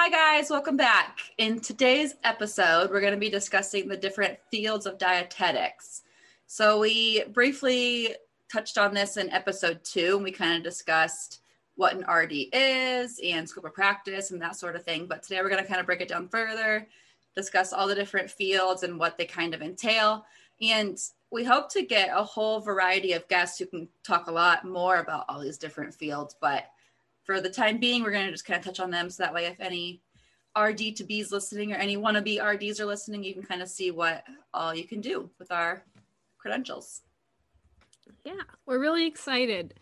Hi, guys. Welcome back. In today's episode, we're going to be discussing the different fields of dietetics. So, we briefly touched on this in episode two, and we kind of discussed what an RD is and scope of practice and that sort of thing. But today, we're going to kind of break it down further, discuss all the different fields and what they kind of entail. And we hope to get a whole variety of guests who can talk a lot more about all these different fields. But for the time being, we're going to just kind of touch on them. So that way, if any RD to Bs listening or any wannabe RDs are listening, you can kind of see what all you can do with our credentials. Yeah, we're really excited.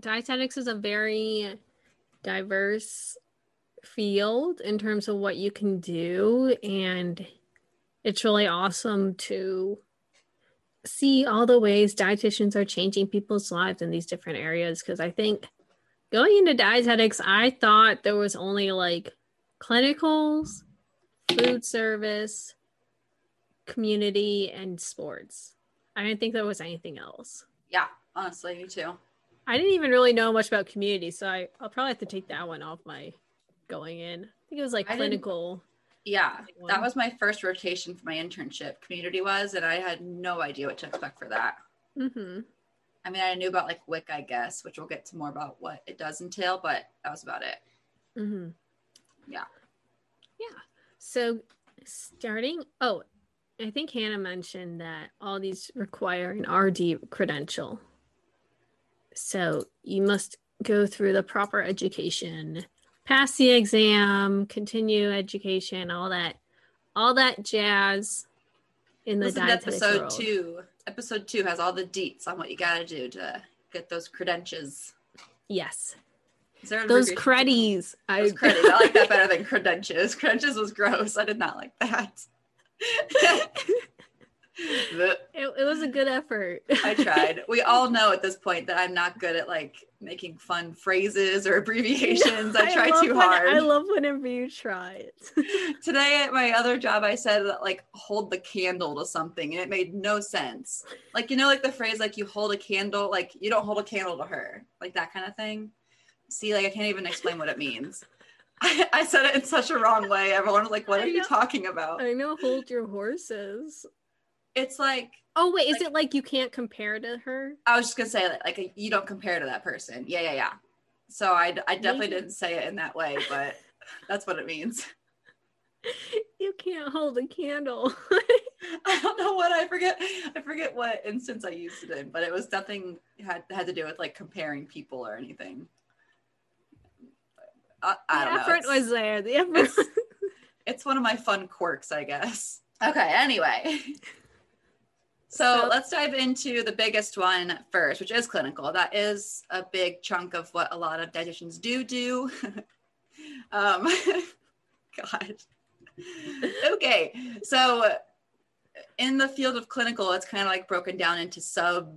Dietetics is a very diverse field in terms of what you can do. And it's really awesome to see all the ways dietitians are changing people's lives in these different areas. Because I think going into dietetics, I thought there was only like clinicals, food service, community, and sports. I didn't think there was anything else. Yeah, honestly, me too. I didn't even really know much about community, so I, I'll probably have to take that one off my going in. I think it was like I clinical. Yeah, that was my first rotation for my internship. Community was, and I had no idea what to expect for that. Mm-hmm. I mean, I knew about like WIC, I guess, which we'll get to more about what it does entail, but that was about it. Mm-hmm. Yeah. Yeah. So starting, oh, I think Hannah mentioned that all these require an RD credential. So you must go through the proper education, pass the exam, continue education, all that, all that jazz in the Listen to episode world. two. Episode two has all the deets on what you got to do to get those credentials. Yes, Is there an those creddies. I Those credits. I like that better than credentials. Credentials was gross. I did not like that. it, it was a good effort. I tried. We all know at this point that I'm not good at like making fun phrases or abbreviations. I try love too when- hard. I love whenever you try it. Today at my other job, I said like hold the candle to something, and it made no sense. Like you know, like the phrase like you hold a candle, like you don't hold a candle to her, like that kind of thing. See, like I can't even explain what it means. I, I said it in such a wrong way. Everyone was like, "What I are you talking about?" I know, hold your horses. It's like Oh wait, is it like you can't compare to her? I was just gonna say like, like you don't compare to that person. Yeah, yeah, yeah. So I, I definitely Maybe. didn't say it in that way, but that's what it means. You can't hold a candle. I don't know what I forget. I forget what instance I used it in, but it was nothing had had to do with like comparing people or anything. I, I don't the effort was there. The effort. it's one of my fun quirks, I guess. Okay. Anyway. So So- let's dive into the biggest one first, which is clinical. That is a big chunk of what a lot of dietitians do do. um, God. Okay, so in the field of clinical, it's kind of like broken down into sub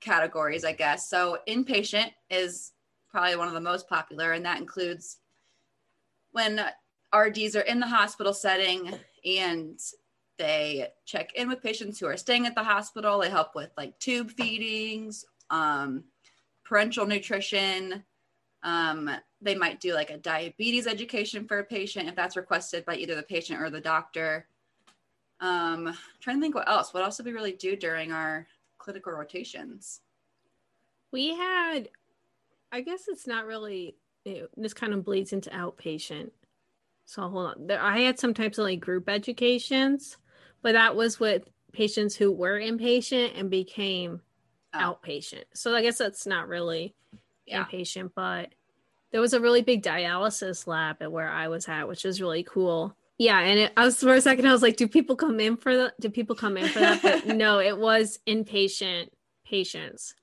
categories, I guess. So inpatient is probably one of the most popular, and that includes when RDs are in the hospital setting and they check in with patients who are staying at the hospital. They help with like tube feedings, um, parenteral nutrition. Um, they might do like a diabetes education for a patient if that's requested by either the patient or the doctor. Um, trying to think what else. What else did we really do during our clinical rotations? we had, I guess it's not really. It, this kind of bleeds into outpatient. So hold on. There, I had some types of like group educations, but that was with patients who were inpatient and became Oh. outpatient. So I guess that's not really Yeah. inpatient, but there was a really big dialysis lab at where I was at, which was really cool. Yeah, and it, I was for a second, I was like, do people come in for that? Do people come in for that? But no, it was inpatient patients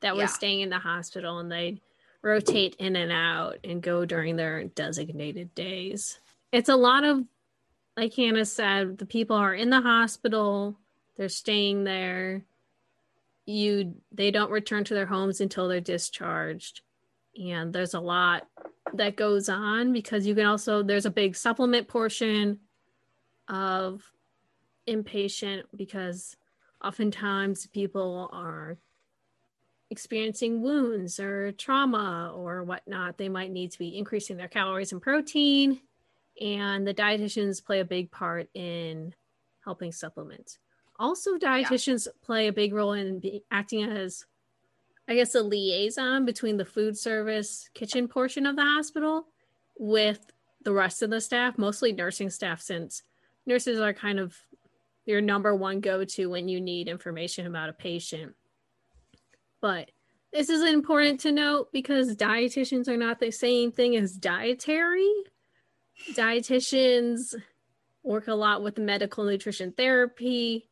that were Yeah. staying in the hospital and they rotate in and out and go during their designated days. It's a lot of like Hannah said, the people are in the hospital, they're staying there. You they don't return to their homes until they're discharged. And there's a lot that goes on because you can also there's a big supplement portion of inpatient because oftentimes people are experiencing wounds or trauma or whatnot, they might need to be increasing their calories and protein. And the dietitians play a big part in helping supplement. Also, dietitians yeah. play a big role in be, acting as, I guess, a liaison between the food service kitchen portion of the hospital with the rest of the staff, mostly nursing staff, since nurses are kind of your number one go to when you need information about a patient. But this is important to note because dietitians are not the same thing as dietary. Dietitians work a lot with medical nutrition therapy,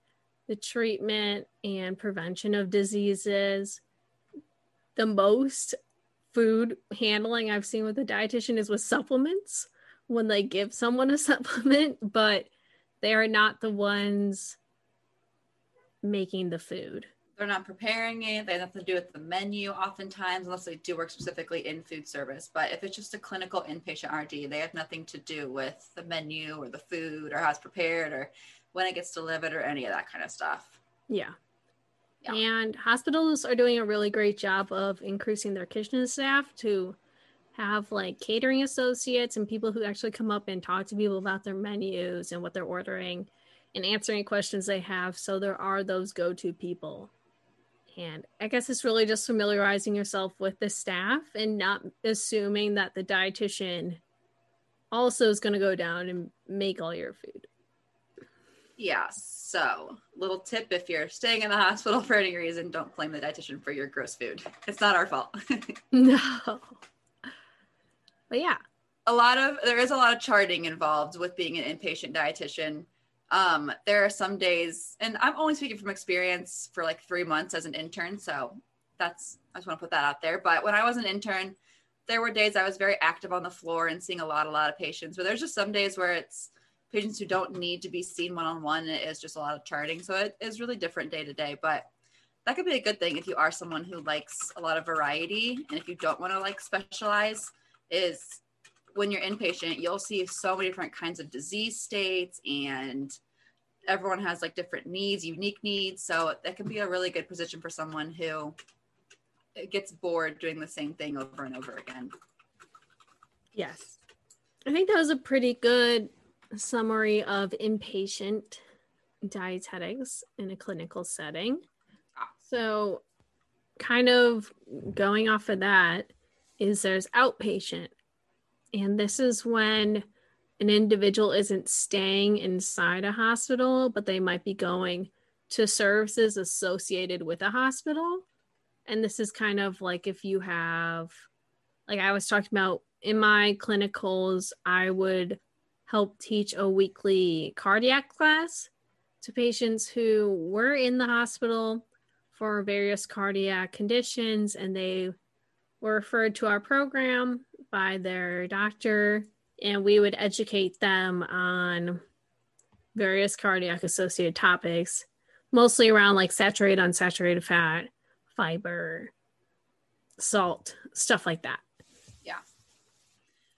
the treatment and prevention of diseases. The most food handling I've seen with a dietitian is with supplements when they give someone a supplement, but they are not the ones making the food they're not preparing it. They have nothing to do with the menu oftentimes, unless they do work specifically in food service. But if it's just a clinical inpatient RD, they have nothing to do with the menu or the food or how it's prepared or when it gets delivered or any of that kind of stuff. Yeah. yeah. And hospitals are doing a really great job of increasing their kitchen staff to have like catering associates and people who actually come up and talk to people about their menus and what they're ordering and answering questions they have. So there are those go to people and I guess it's really just familiarizing yourself with the staff and not assuming that the dietitian also is going to go down and make all your food. Yeah. So, little tip if you're staying in the hospital for any reason, don't blame the dietitian for your gross food. It's not our fault. no. But yeah. A lot of there is a lot of charting involved with being an inpatient dietitian um there are some days and i'm only speaking from experience for like three months as an intern so that's i just want to put that out there. But when i was an intern there were days i was very active on the floor and seeing a lot a lot of patients. But there's just some days where it's patients who don't need to be seen one-on-one it is just a lot of charting. So it is really different day to day but that could be a good thing if you are someone who likes a lot of variety and if you don't want to like specialize is when you're inpatient, you'll see so many different kinds of disease states and everyone has like different needs, unique needs. So that can be a really good position for someone who gets bored doing the same thing over and over again. Yes. I think that was a pretty good summary of inpatient dietetics in a clinical setting. So, kind of going off of that, is there's outpatient, and this is when an individual isn't staying inside a hospital, but they might be going to services associated with a hospital. And this is kind of like if you have, like I was talking about in my clinicals, I would help teach a weekly cardiac class to patients who were in the hospital for various cardiac conditions and they were referred to our program by their doctor, and we would educate them on various cardiac associated topics, mostly around like saturated, unsaturated fat, fiber, salt, stuff like that. Yeah.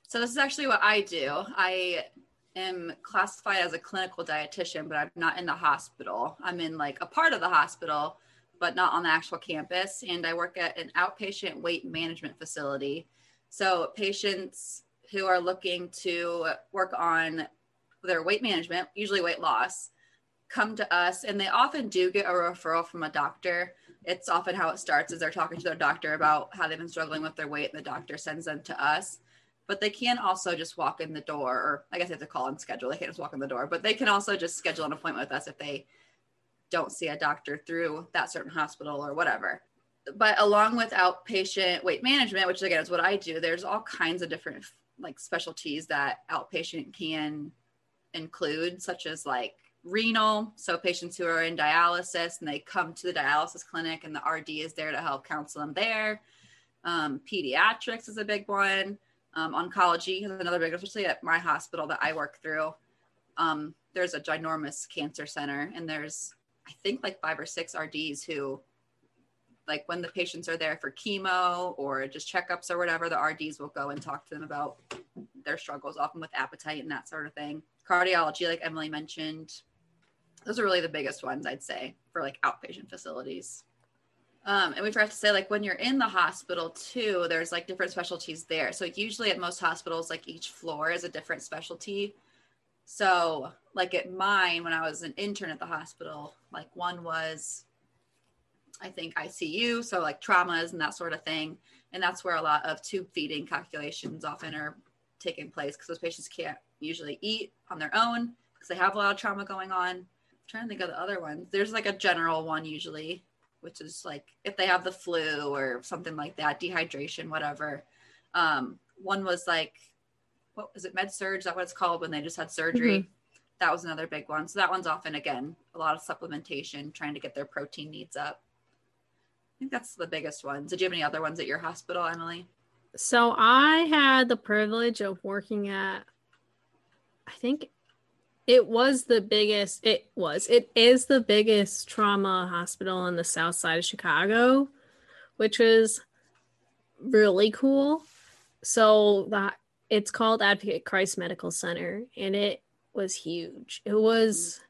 So, this is actually what I do. I am classified as a clinical dietitian, but I'm not in the hospital. I'm in like a part of the hospital, but not on the actual campus. And I work at an outpatient weight management facility so patients who are looking to work on their weight management, usually weight loss, come to us and they often do get a referral from a doctor. It's often how it starts is they're talking to their doctor about how they've been struggling with their weight and the doctor sends them to us. But they can also just walk in the door, or I guess they have to call and schedule. They can't just walk in the door, but they can also just schedule an appointment with us if they don't see a doctor through that certain hospital or whatever but along with outpatient weight management, which again is what I do, there's all kinds of different like specialties that outpatient can include, such as like renal. So patients who are in dialysis and they come to the dialysis clinic and the RD is there to help counsel them there. Um, pediatrics is a big one. Um, oncology is another big, especially at my hospital that I work through. um, there's a ginormous cancer center, and there's I think like five or six RDs who, like when the patients are there for chemo or just checkups or whatever, the RDs will go and talk to them about their struggles, often with appetite and that sort of thing. Cardiology, like Emily mentioned, those are really the biggest ones I'd say for like outpatient facilities. Um, and we forgot to say, like, when you're in the hospital too, there's like different specialties there. So, usually at most hospitals, like each floor is a different specialty. So, like at mine, when I was an intern at the hospital, like one was, I think, ICU, so like traumas and that sort of thing. And that's where a lot of tube feeding calculations often are taking place because those patients can't usually eat on their own because they have a lot of trauma going on. I'm trying to think of the other ones. There's like a general one usually which is like if they have the flu or something like that, dehydration, whatever. Um, one was like, what was it, med surg? That what it's called when they just had surgery? Mm-hmm. That was another big one. So that one's often again a lot of supplementation, trying to get their protein needs up. Think that's the biggest ones. Did you have any other ones at your hospital, Emily? So I had the privilege of working at, I think it was the biggest it was it is the biggest trauma hospital on the south side of chicago which was really cool so that it's called advocate christ medical center and it was huge it was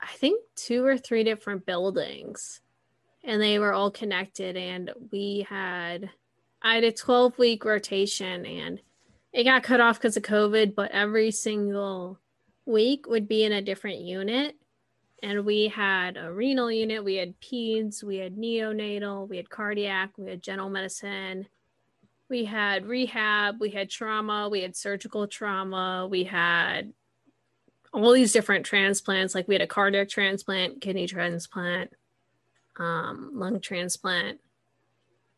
i think two or three different buildings and they were all connected and we had i had a 12 week rotation and it got cut off because of covid but every single week would be in a different unit. And we had a renal unit, we had peds, we had neonatal, we had cardiac, we had general medicine, we had rehab, we had trauma, we had surgical trauma, we had all these different transplants. Like we had a cardiac transplant, kidney transplant, um, lung transplant.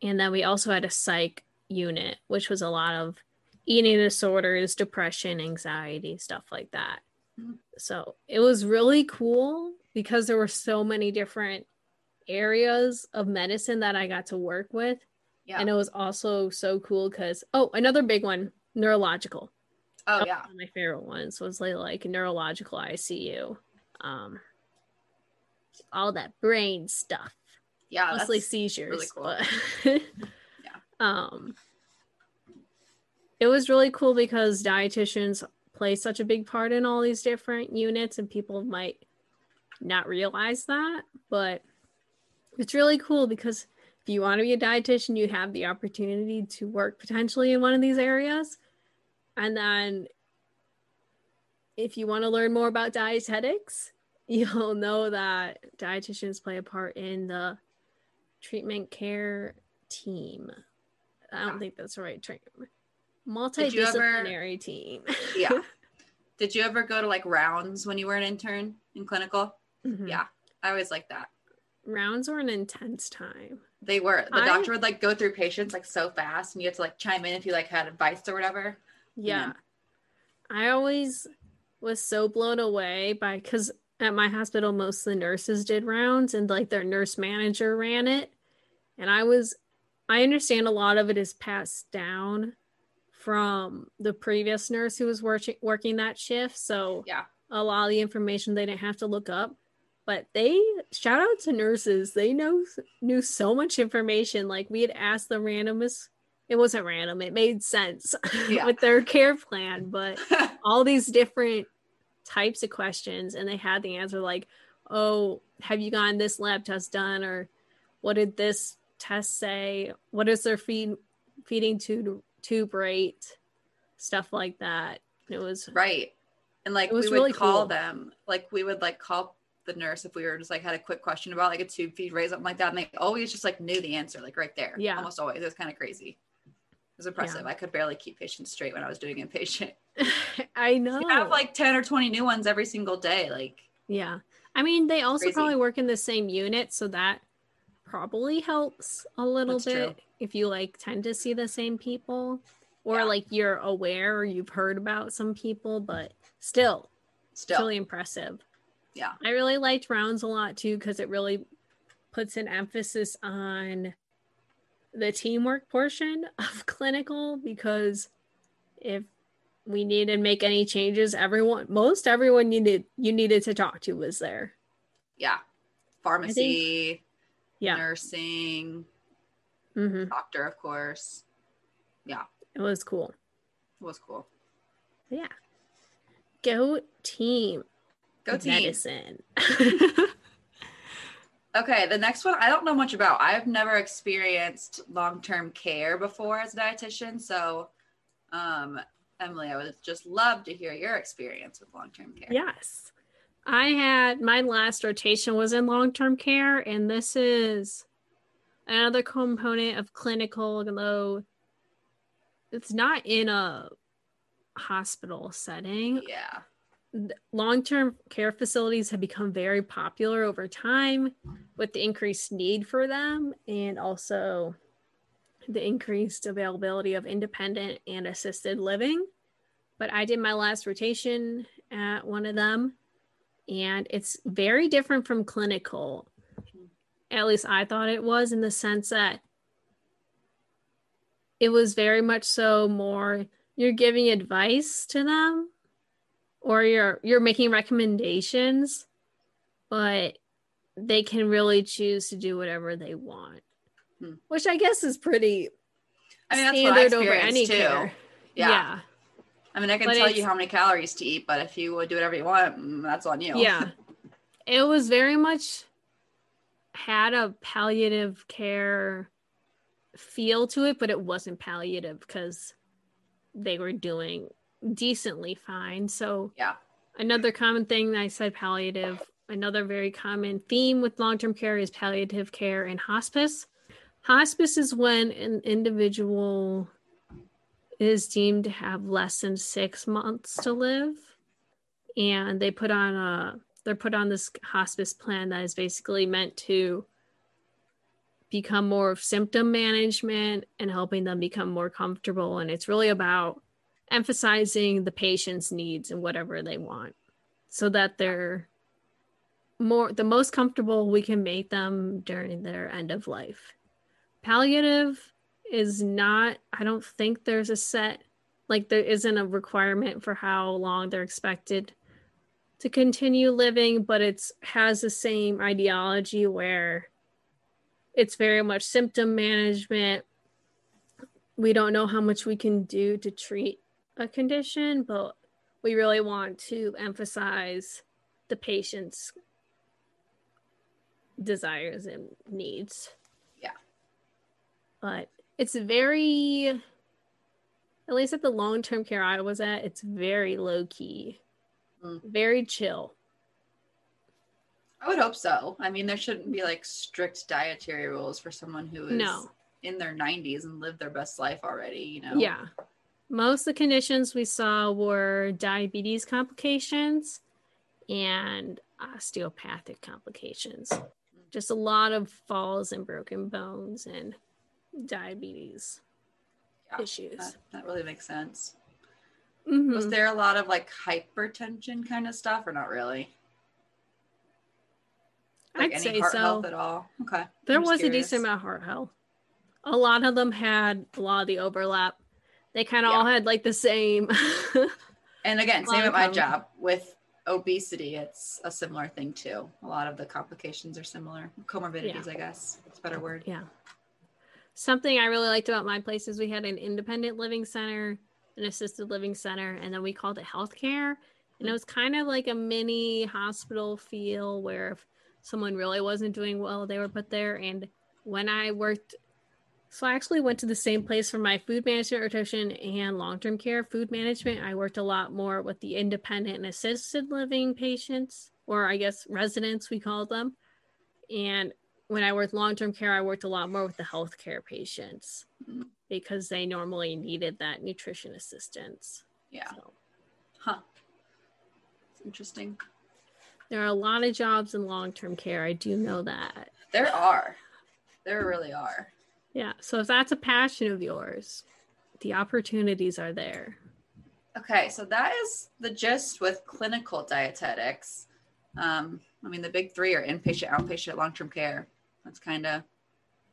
And then we also had a psych unit, which was a lot of eating disorders, depression, anxiety, stuff like that. So it was really cool because there were so many different areas of medicine that I got to work with. Yeah. And it was also so cool because, oh, another big one neurological. Oh, yeah. my favorite ones was like, like neurological ICU. Um, all that brain stuff. Yeah. Mostly seizures. Really cool. Yeah. Um, it was really cool because dietitians play such a big part in all these different units and people might not realize that but it's really cool because if you want to be a dietitian you have the opportunity to work potentially in one of these areas and then if you want to learn more about dietetics you'll know that dietitians play a part in the treatment care team i don't yeah. think that's the right term multidisciplinary ever, team. yeah. Did you ever go to like rounds when you were an intern in clinical? Mm-hmm. Yeah. I always like that. Rounds were an intense time. They were. The I, doctor would like go through patients like so fast and you had to like chime in if you like had advice or whatever. Yeah. I always was so blown away by because at my hospital most of the nurses did rounds and like their nurse manager ran it. And I was I understand a lot of it is passed down from the previous nurse who was working working that shift. So yeah, a lot of the information they didn't have to look up. But they shout out to nurses. They know knew so much information. Like we had asked the randomest it wasn't random, it made sense yeah. with their care plan, but all these different types of questions and they had the answer like, Oh, have you gotten this lab test done? Or what did this test say? What is their feed feeding tube tube rate, stuff like that. It was right. And like we would really call cool. them, like we would like call the nurse if we were just like had a quick question about like a tube feed rate, something like that. And they always just like knew the answer, like right there. Yeah. Almost always. It was kind of crazy. It was impressive. Yeah. I could barely keep patients straight when I was doing inpatient. I know. You have like 10 or 20 new ones every single day. Like, yeah. I mean, they also crazy. probably work in the same unit. So that probably helps a little That's bit true. if you like tend to see the same people or yeah. like you're aware or you've heard about some people, but still, still really impressive. Yeah. I really liked rounds a lot too because it really puts an emphasis on the teamwork portion of clinical because if we needed to make any changes, everyone, most everyone needed you needed to talk to was there. Yeah. Pharmacy, think, yeah, nursing, mm-hmm. doctor, of course. Yeah. It was cool. It was cool. Yeah. Go team. Go team. Medicine. okay, the next one I don't know much about. I've never experienced long-term care before as a dietitian, so um Emily, I would just love to hear your experience with long-term care. Yes. I had my last rotation was in long-term care and this is another component of clinical although it's not in a hospital setting. Yeah. Long-term care facilities have become very popular over time with the increased need for them and also the increased availability of independent and assisted living. But I did my last rotation at one of them, and it's very different from clinical. At least I thought it was in the sense that it was very much so more you're giving advice to them or you're you're making recommendations but they can really choose to do whatever they want hmm. which i guess is pretty i mean that's standard over any too. yeah. yeah. I mean, I can but tell you how many calories to eat, but if you would do whatever you want, mm, that's on you. Yeah. it was very much had a palliative care feel to it, but it wasn't palliative because they were doing decently fine. So, yeah. Another common thing I said palliative, another very common theme with long term care is palliative care and hospice. Hospice is when an individual is deemed to have less than six months to live. And they put on a they're put on this hospice plan that is basically meant to become more of symptom management and helping them become more comfortable. And it's really about emphasizing the patient's needs and whatever they want so that they're more the most comfortable we can make them during their end of life. Palliative is not, I don't think there's a set, like, there isn't a requirement for how long they're expected to continue living, but it's has the same ideology where it's very much symptom management. We don't know how much we can do to treat a condition, but we really want to emphasize the patient's desires and needs. Yeah. But it's very, at least at the long term care I was at, it's very low key, mm. very chill. I would hope so. I mean, there shouldn't be like strict dietary rules for someone who is no. in their 90s and lived their best life already, you know? Yeah. Most of the conditions we saw were diabetes complications and osteopathic complications. Just a lot of falls and broken bones and diabetes yeah, issues. That, that, really makes sense. Mm-hmm. Was there a lot of like hypertension kind of stuff or not really? Like I'd say so. at all? Okay. There was curious. a decent amount of heart health. A lot of them had a lot of the overlap. They kind of yeah. all had like the same. and again, same at my job with obesity. It's a similar thing too. A lot of the complications are similar. Comorbidities, yeah. I guess. It's a better word. Yeah. Something I really liked about my place is we had an independent living center, an assisted living center, and then we called it healthcare. And it was kind of like a mini hospital feel where if someone really wasn't doing well, they were put there. And when I worked, so I actually went to the same place for my food management rotation and long term care food management. I worked a lot more with the independent and assisted living patients, or I guess residents, we called them. And when I worked long term care, I worked a lot more with the healthcare patients mm-hmm. because they normally needed that nutrition assistance. Yeah. So. Huh. It's interesting. There are a lot of jobs in long term care. I do know that. There are. There really are. Yeah. So if that's a passion of yours, the opportunities are there. Okay. So that is the gist with clinical dietetics. Um, I mean, the big three are inpatient, outpatient, long term care. That's kind of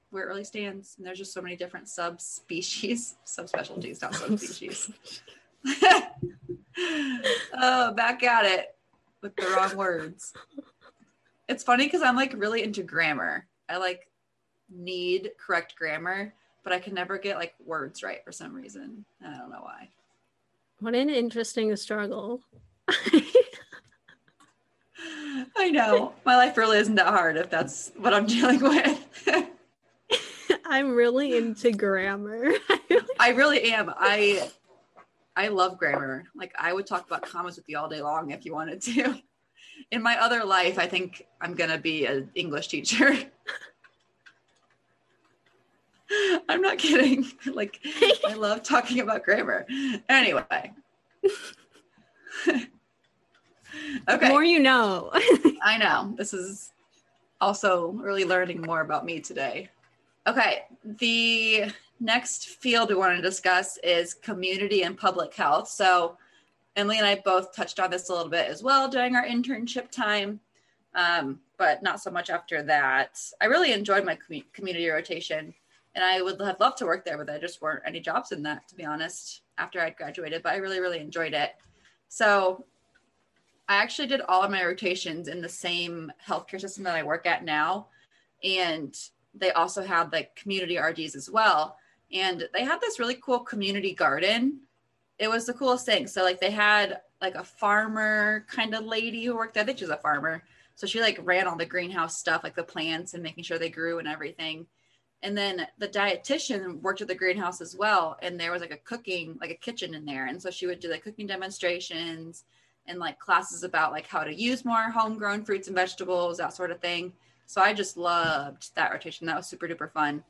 where it really stands. And there's just so many different subspecies, subspecialties, not subspecies. oh, back at it with the wrong words. It's funny because I'm like really into grammar. I like need correct grammar, but I can never get like words right for some reason. I don't know why. What an interesting struggle. I know. My life really isn't that hard if that's what I'm dealing with. I'm really into grammar. I really am. I I love grammar. Like I would talk about commas with you all day long if you wanted to. In my other life, I think I'm gonna be an English teacher. I'm not kidding. Like I love talking about grammar. Anyway. okay. The more you know. I know. This is also really learning more about me today. Okay. The next field we want to discuss is community and public health. So, Emily and I both touched on this a little bit as well during our internship time, um, but not so much after that. I really enjoyed my com- community rotation and I would have loved to work there, but there just weren't any jobs in that, to be honest, after I'd graduated. But I really, really enjoyed it. So, I actually did all of my rotations in the same healthcare system that I work at now. And they also had like community RDs as well and they had this really cool community garden. It was the coolest thing. So like they had like a farmer kind of lady who worked there. I think she's a farmer. So she like ran all the greenhouse stuff, like the plants and making sure they grew and everything. And then the dietitian worked at the greenhouse as well. And there was like a cooking, like a kitchen in there. And so she would do like cooking demonstrations and like classes about like how to use more homegrown fruits and vegetables, that sort of thing. So I just loved that rotation. That was super duper fun.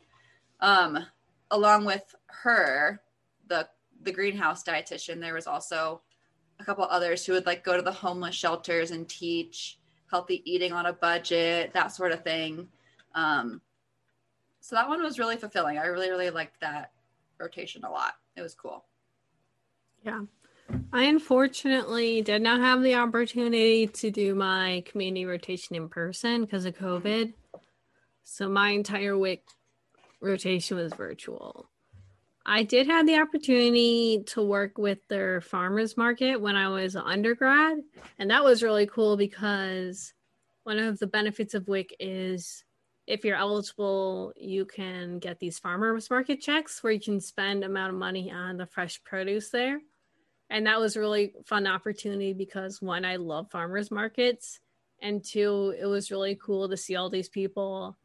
Um, along with her, the the greenhouse dietitian, there was also a couple others who would like go to the homeless shelters and teach healthy eating on a budget, that sort of thing. Um, so that one was really fulfilling. I really, really liked that rotation a lot. It was cool. Yeah. I unfortunately did not have the opportunity to do my community rotation in person because of COVID. So my entire week rotation was virtual. I did have the opportunity to work with their farmers market when I was an undergrad, and that was really cool because one of the benefits of WIC is if you're eligible, you can get these farmers market checks where you can spend amount of money on the fresh produce there. And that was really fun opportunity because one, I love farmers markets, and two, it was really cool to see all these people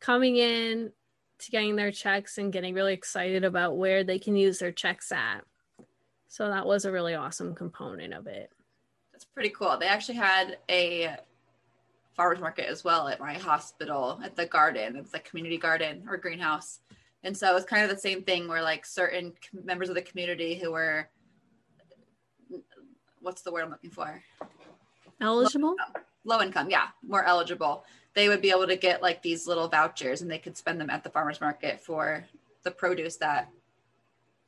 coming in to getting their checks and getting really excited about where they can use their checks at. So that was a really awesome component of it. That's pretty cool. They actually had a farmers market as well at my hospital at the garden. It's like community garden or greenhouse. And so it's kind of the same thing where like certain members of the community who were what's the word I'm looking for? Eligible? Low income, Low income yeah, more eligible they would be able to get like these little vouchers and they could spend them at the farmers market for the produce that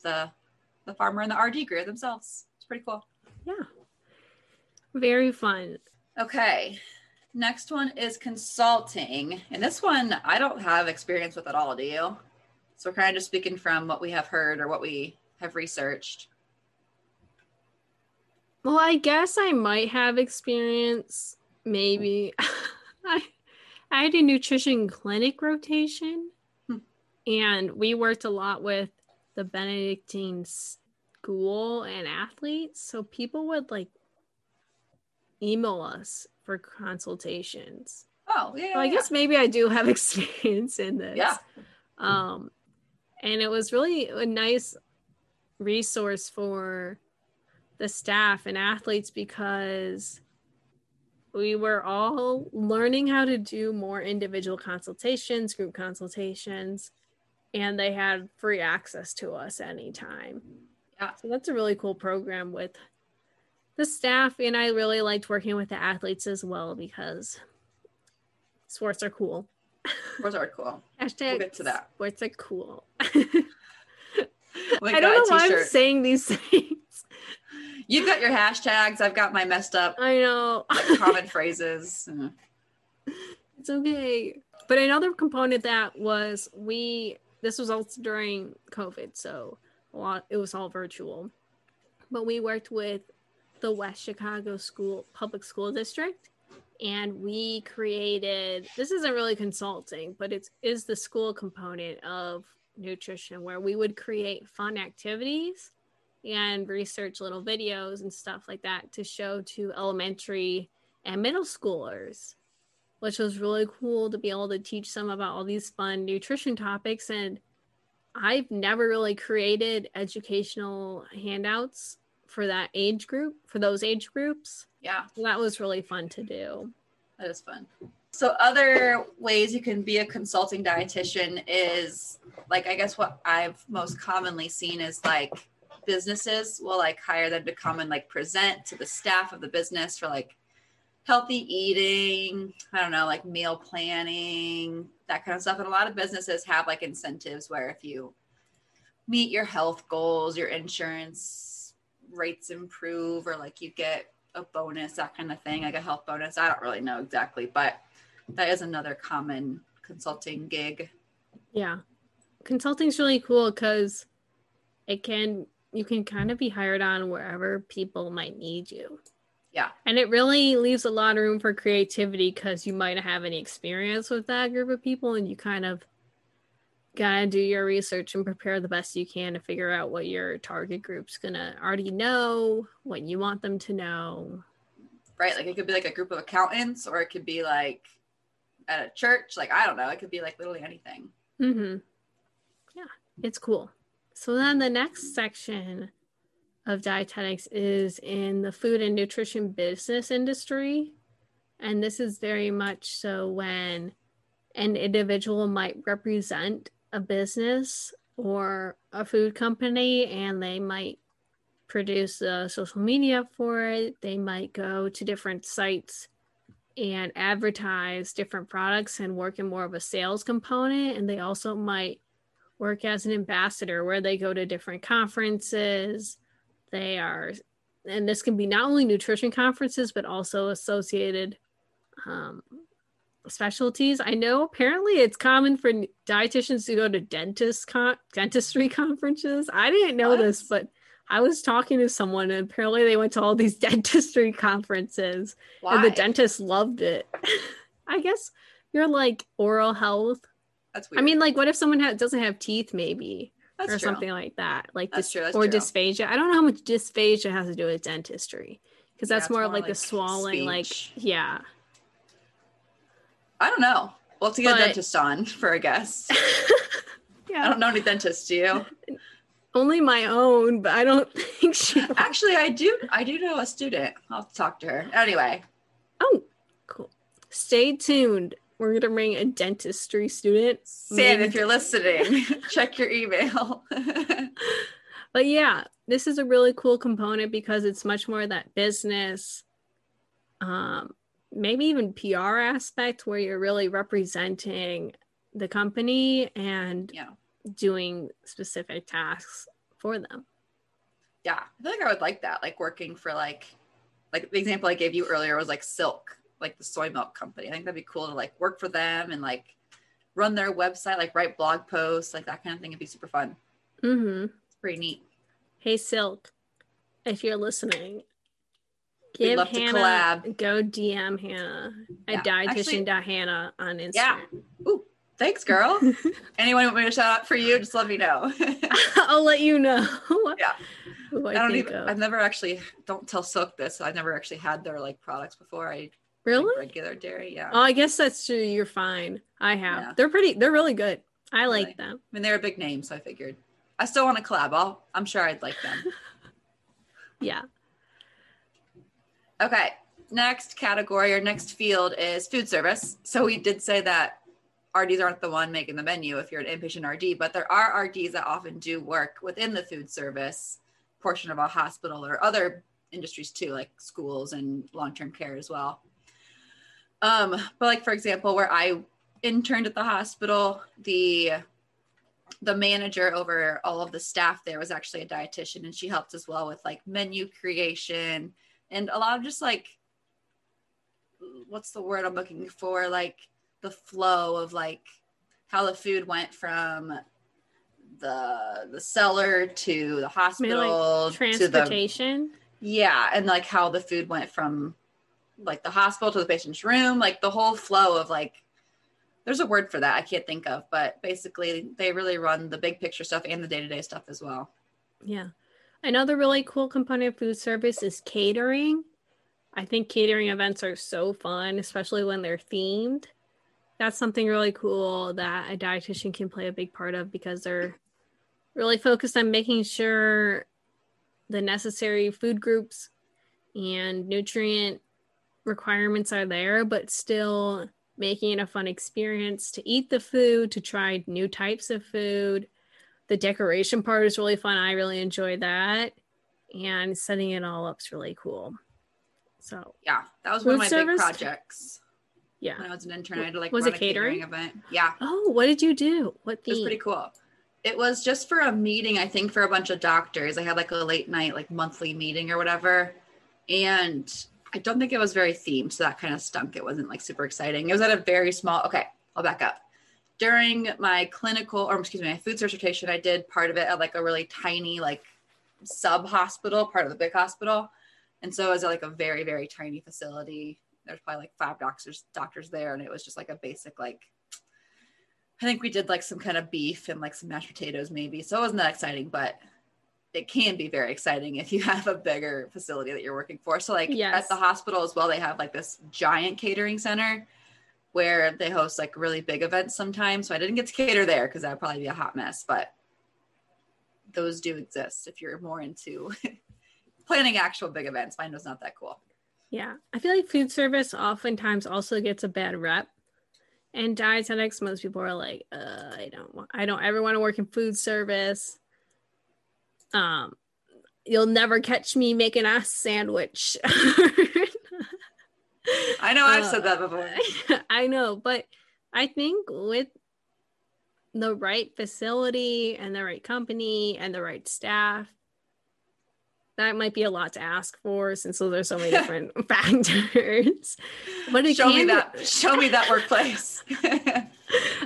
the the farmer and the RD grew themselves. It's pretty cool. Yeah. Very fun. Okay. Next one is consulting. And this one I don't have experience with at all, do you? So we're kind of just speaking from what we have heard or what we have researched. Well, I guess I might have experience. Maybe. I I had a nutrition clinic rotation, hmm. and we worked a lot with the Benedictine school and athletes. So people would like email us for consultations. Oh, yeah. So I yeah. guess maybe I do have experience in this. Yeah. Um, and it was really a nice resource for the staff and athletes because we were all learning how to do more individual consultations, group consultations, and they had free access to us anytime. Yeah. So that's a really cool program with the staff. And I really liked working with the athletes as well because sports are cool. Sports are cool. Hashtag we'll get to that. Sports are cool. I don't know why I'm saying these things. You've got your hashtags. I've got my messed up. I know. like common phrases. Uh-huh. It's okay. But another component that was we. This was also during COVID, so a lot. It was all virtual. but we worked with the West Chicago School Public School District and we created this isn't really consulting, but it's is the school component of nutrition where we would create fun activities and research little videos and stuff like that to show to elementary and middle schoolers which was really cool to be able to teach them about all these fun nutrition topics. And I've never really created educational handouts for that age group, for those age groups. Yeah. That was really fun to do. That is fun. So other ways you can be a consulting dietitian is like I guess what I've most commonly seen is like businesses will like hire them to come and like present to the staff of the business for like healthy eating, I don't know, like meal planning, that kind of stuff. And a lot of businesses have like incentives where if you meet your health goals, your insurance rates improve, or like you get a bonus, that kind of thing, like a health bonus. I don't really know exactly, but that is another common consulting gig. Yeah. Consulting's really cool because it can, you can kind of be hired on wherever people might need you. Yeah. And it really leaves a lot of room for creativity because you might not have any experience with that group of people and you kind of gotta do your research and prepare the best you can to figure out what your target group's gonna already know, what you want them to know. Right. Like it could be like a group of accountants or it could be like at a church. Like I don't know. It could be like literally anything. Mm-hmm. Yeah, it's cool. So then the next section of dietetics is in the food and nutrition business industry. And this is very much so when an individual might represent a business or a food company and they might produce uh, social media for it. They might go to different sites and advertise different products and work in more of a sales component. And they also might work as an ambassador where they go to different conferences they are, and this can be not only nutrition conferences, but also associated um, specialties. I know apparently it's common for dietitians to go to dentist con- dentistry conferences. I didn't know what? this, but I was talking to someone and apparently they went to all these dentistry conferences Why? and the dentist loved it. I guess you're like oral health. That's weird. I mean, like, what if someone ha- doesn't have teeth? Maybe that's or true. something like that. Like that's true, that's or true. dysphagia. I don't know how much dysphagia has to do with dentistry because that's yeah, more, more, of like, like the swallowing, like yeah. I don't know. We'll have to get but... a dentist on for a guess. yeah. I don't know any dentists, do you? Only my own, but I don't think she. Actually, I do. I do know a student. I'll talk to her anyway. Oh, cool. Stay tuned we're gonna bring a dentistry student. Sam, if you're listening, check your email. but yeah, this is a really cool component because it's much more that business, um, maybe even PR aspect where you're really representing the company and yeah. doing specific tasks for them. Yeah, I feel like I would like that. Like working for like like the example I gave you earlier was like silk like the soy milk company. I think that'd be cool to like work for them and like run their website, like write blog posts, like that kind of thing. It'd be super fun. Mm-hmm. It's pretty neat. Hey Silk, if you're listening, give Hannah go DM Hannah at yeah, dietitian.hannah on Instagram. Yeah. Ooh, thanks, girl. Anyone want me to shout out for you? Just let me know. I'll let you know. Yeah. I, I, don't even. Of. I've never actually. Don't tell Silk this. I've never actually had their like products before. I Really? Like regular dairy, yeah. Oh, I guess that's true. You're fine. I have. Yeah. They're pretty. They're really good. I like really? them. I mean, they're a big name, so I figured. I still want to collab. I'll, I'm sure I'd like them. yeah. Okay. Next category or next field is food service. So we did say that RDs aren't the one making the menu if you're an inpatient RD, but there are RDs that often do work within the food service portion of a hospital or other industries too, like schools and long term care as well. Um, but like for example, where I interned at the hospital, the the manager over all of the staff there was actually a dietitian and she helped as well with like menu creation and a lot of just like what's the word I'm looking for? Like the flow of like how the food went from the the cellar to the hospital like transportation. To the, yeah, and like how the food went from like the hospital to the patient's room, like the whole flow of like there's a word for that I can't think of, but basically they really run the big picture stuff and the day-to-day stuff as well. Yeah. Another really cool component of food service is catering. I think catering events are so fun, especially when they're themed. That's something really cool that a dietitian can play a big part of because they're really focused on making sure the necessary food groups and nutrient requirements are there, but still making it a fun experience to eat the food, to try new types of food. The decoration part is really fun. I really enjoy that. And setting it all up is really cool. So yeah, that was one of my service? big projects. Yeah, when I was an intern, I had to like was it catering? catering? event. Yeah. Oh, what did you do? What theme? It was pretty cool. It was just for a meeting, I think, for a bunch of doctors. I had like a late night, like monthly meeting or whatever, and I don't think it was very themed, so that kind of stunk. It wasn't like super exciting. It was at a very small. Okay, I'll back up. During my clinical, or excuse me, my food certification, I did part of it at like a really tiny, like sub hospital, part of the big hospital, and so it was like a very, very tiny facility. There's probably like five doctors doctors there, and it was just like a basic like. I think we did like some kind of beef and like some mashed potatoes, maybe. So it wasn't that exciting, but it can be very exciting if you have a bigger facility that you're working for. So like yes. at the hospital as well, they have like this giant catering center where they host like really big events sometimes. So I didn't get to cater there because that'd probably be a hot mess, but those do exist if you're more into planning actual big events. Mine was not that cool. Yeah. I feel like food service oftentimes also gets a bad rep. And dietetics, most people are like, uh, I don't want I don't ever want to work in food service um, you'll never catch me making a sandwich. I know I've uh, said that before. I know, but I think with the right facility and the right company and the right staff, that might be a lot to ask for since there's so many different factors. But show me that show me that workplace.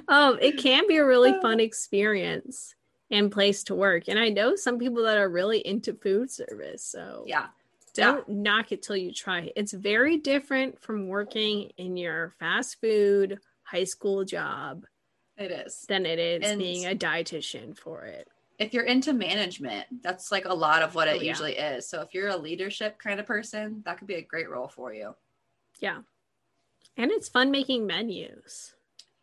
um, it can be a really fun experience and place to work. And I know some people that are really into food service. So yeah. Don't yeah. knock it till you try it. It's very different from working in your fast food high school job. It is. Than it is and being a dietitian for it. If you're into management, that's like a lot of what it oh, yeah. usually is. So if you're a leadership kind of person, that could be a great role for you. Yeah. And it's fun making menus.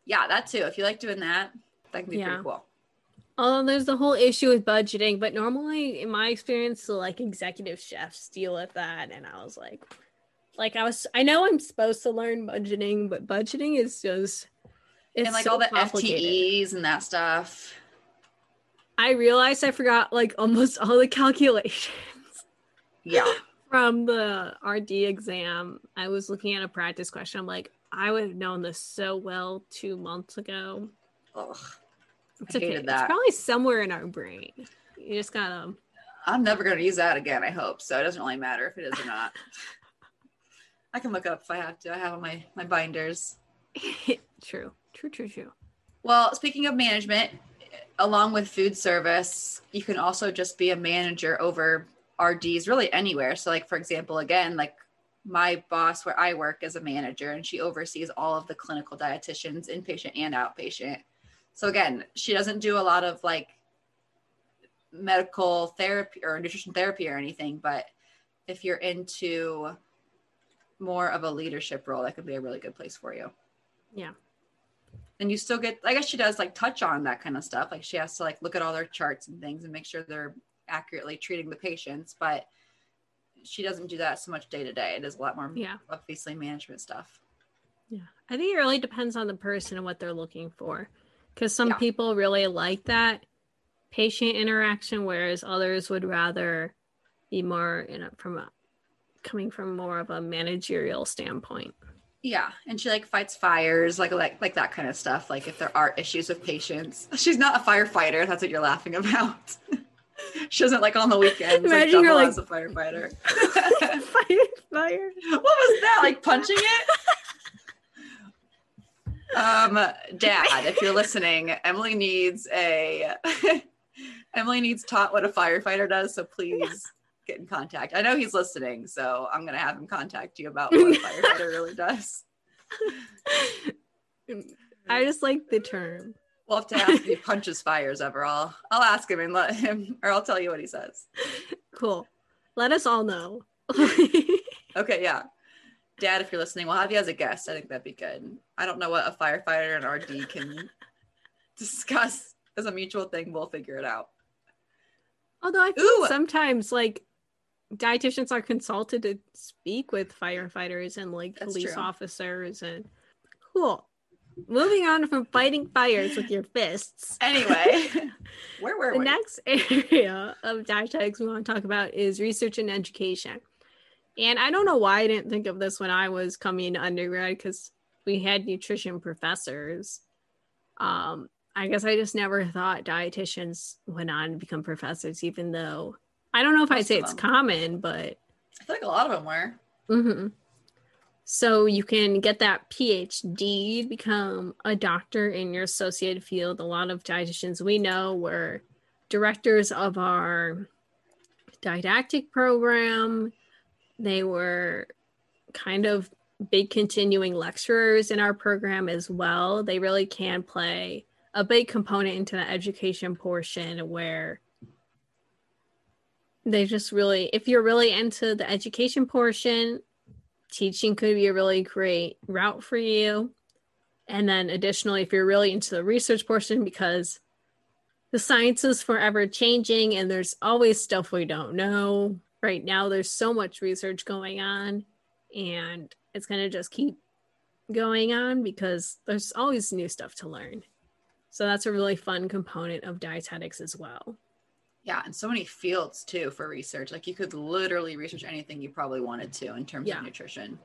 Yeah, that too. If you like doing that, that can be yeah. pretty cool. Oh, there's the whole issue with budgeting, but normally, in my experience, the like executive chefs deal with that, and I was like, like I was, I know I'm supposed to learn budgeting, but budgeting is just it's and like so all the FTEs and that stuff. I realized I forgot like almost all the calculations. Yeah. From the RD exam, I was looking at a practice question. I'm like, I would have known this so well two months ago. Ugh. It's I okay. It's probably somewhere in our brain. You just gotta. Um, I'm never gonna use that again. I hope so. It doesn't really matter if it is or not. I can look up if I have to. I have my my binders. true. True. True. True. Well, speaking of management, along with food service, you can also just be a manager over RDs really anywhere. So, like for example, again, like my boss where I work as a manager, and she oversees all of the clinical dietitians, inpatient and outpatient. So again, she doesn't do a lot of like medical therapy or nutrition therapy or anything, but if you're into more of a leadership role, that could be a really good place for you. Yeah. And you still get, I guess she does like touch on that kind of stuff. Like she has to like look at all their charts and things and make sure they're accurately treating the patients, but she doesn't do that so much day to day. It is a lot more, yeah, obviously management stuff. Yeah. I think it really depends on the person and what they're looking for because some yeah. people really like that patient interaction whereas others would rather be more in a, from a coming from more of a managerial standpoint. Yeah and she like fights fires like like like that kind of stuff like if there are issues with patients. She's not a firefighter that's what you're laughing about. She doesn't like on the weekends Imagine like, you're like as a firefighter. Fire fire. What was that like punching it um, Dad, if you're listening, Emily needs a Emily needs taught what a firefighter does, so please get in contact. I know he's listening, so I'm gonna have him contact you about what a firefighter really does. I just like the term. We'll have to ask if he punches fires ever. I'll I'll ask him and let him, or I'll tell you what he says. Cool. Let us all know. Okay, yeah. Dad, if you're listening, we'll have you as a guest. I think that'd be good. I don't know what a firefighter and RD can discuss as a mutual thing. We'll figure it out. Although I feel Ooh. sometimes like dietitians are consulted to speak with firefighters and like That's police true. officers and cool. Moving on from fighting fires with your fists. Anyway, where were we? The we? next area of dietetics we want to talk about is research and education. And I don't know why I didn't think of this when I was coming to undergrad because we had nutrition professors. Um, I guess I just never thought dietitians went on to become professors, even though I don't know if I'd say it's common, but I feel like a lot of them were. Mhm. So you can get that PhD become a doctor in your associated field. A lot of dietitians we know were directors of our didactic program. They were kind of big continuing lecturers in our program as well. They really can play a big component into the education portion where they just really if you're really into the education portion teaching could be a really great route for you and then additionally if you're really into the research portion because the science is forever changing and there's always stuff we don't know right now there's so much research going on and it's going to just keep going on because there's always new stuff to learn so that's a really fun component of dietetics as well Yeah, and so many fields too for research. Like you could literally research anything you probably wanted to in terms Yeah. of nutrition.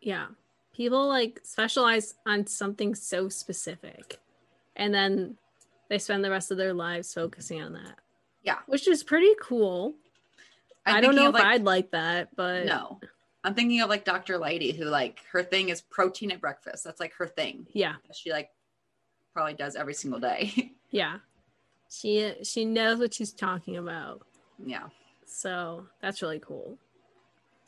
Yeah. People like specialize on something so specific and then they spend the rest of their lives focusing on that. Yeah. Which is pretty cool. I'm I don't know if like- I'd like that, but No. I'm thinking of like Dr. Leidy, who like her thing is protein at breakfast. That's like her thing. yeah. She like probably does every single day. Yeah. She she knows what she's talking about. yeah. So, that's really cool.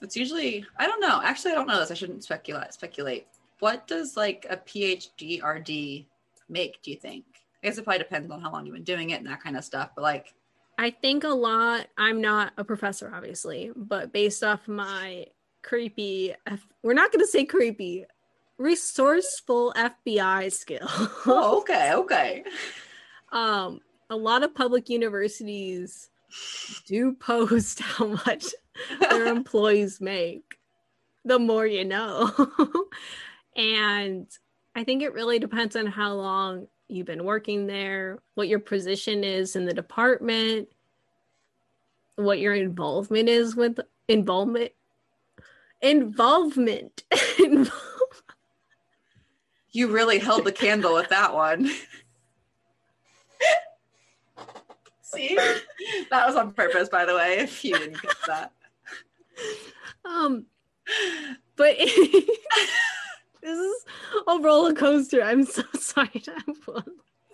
It's usually I don't know. Actually, I don't know this. I shouldn't speculate. Speculate. What does like a PhD RD make? Do you think? I guess it probably depends on how long you've been doing it and that kind of stuff. But like, I think a lot. I'm not a professor, obviously, but based off my creepy, we're not going to say creepy, resourceful FBI skill. oh, okay, okay. um, a lot of public universities do post how much their employees make. The more you know. and I think it really depends on how long you've been working there, what your position is in the department, what your involvement is with involvement involvement You really held the candle with that one. See, that was on purpose, by the way. If you didn't get that, um but this is a roller coaster. I'm so sorry to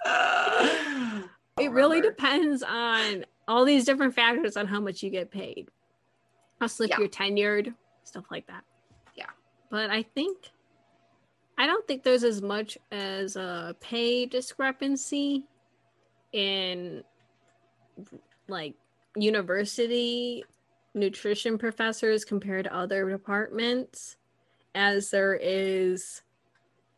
it really depends on all these different factors on how much you get paid. Also if Yeah. you're tenured stuff like that. Yeah. but i think i don't think there's as much as a pay discrepancy in like university nutrition professors compared to other departments as there is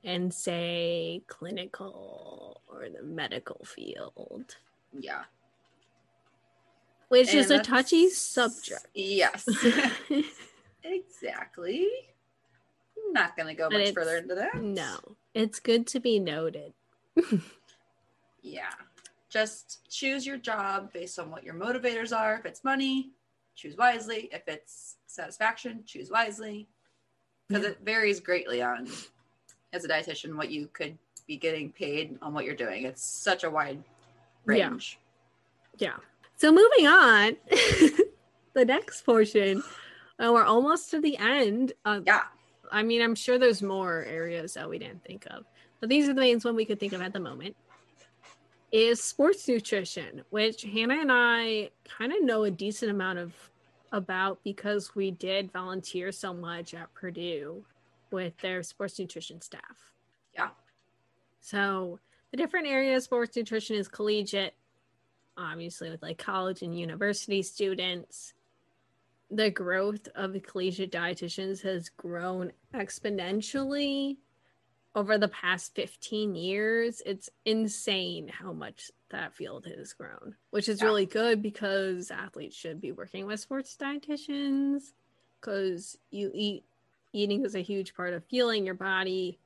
in say clinical or the medical field Yeah, which is a touchy subject Yes, exactly. I'm not going to go But much further into that. no it's good to be noted Yeah. Just choose your job based on what your motivators are. If it's money, choose wisely. If it's satisfaction, choose wisely. Because Yeah. it varies greatly on, as a dietitian, what you could be getting paid on what you're doing. It's such a wide range. Yeah. So moving on, the next portion, uh, we're almost to the end. Uh, Yeah. I mean, I'm sure there's more areas that we didn't think of, but these are the main ones we could think of at the moment. is sports nutrition, which Hannah and I kind of know a decent amount of about because we did volunteer so much at Purdue with their sports nutrition staff. Yeah. So the different areas of sports nutrition is collegiate, obviously with like college and university students. The growth of the collegiate dietitians has grown exponentially over the past 15 years. It's insane how much that field has grown, which is yeah. really good because athletes should be working with sports dietitians because you eat eating is a huge part of fueling your body,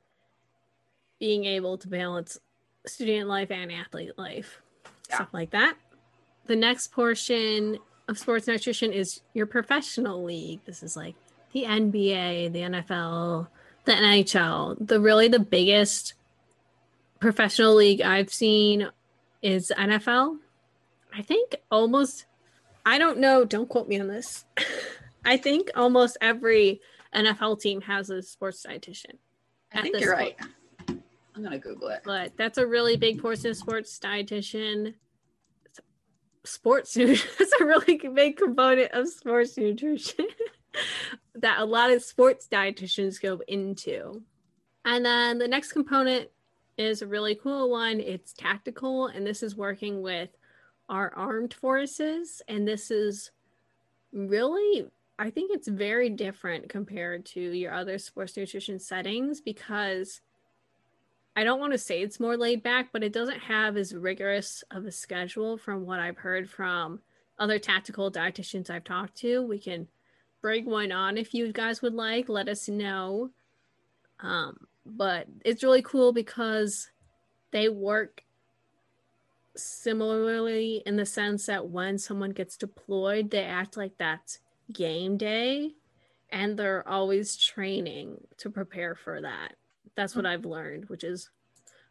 being able to balance student life and athlete life, yeah. stuff like that. The next portion of sports nutrition is your professional league. This is like the NBA, the NFL, the NHL. The really the biggest professional league I've seen is NFL. I think almost I don't know, don't quote me on this. I think almost every NFL team has a sports dietitian. I think you're point. right. I'm gonna Google it. But that's a really big portion of sports dietitian. Sports nutrition. that's a really big component of sports nutrition that a lot of sports dietitians go into. And then the next component is a really cool one. It's tactical, and this is working with our armed forces. And this is really I think it's very different compared to your other sports nutrition settings because I don't want to say it's more laid back, but it doesn't have as rigorous of a schedule from what I've heard from other tactical dietitians I've talked to. We can bring one on if you guys would like, let us know. Um, but it's really cool because they work similarly in the sense that when someone gets deployed, they act like that's game day and they're always training to prepare for that. That's what I've learned, which is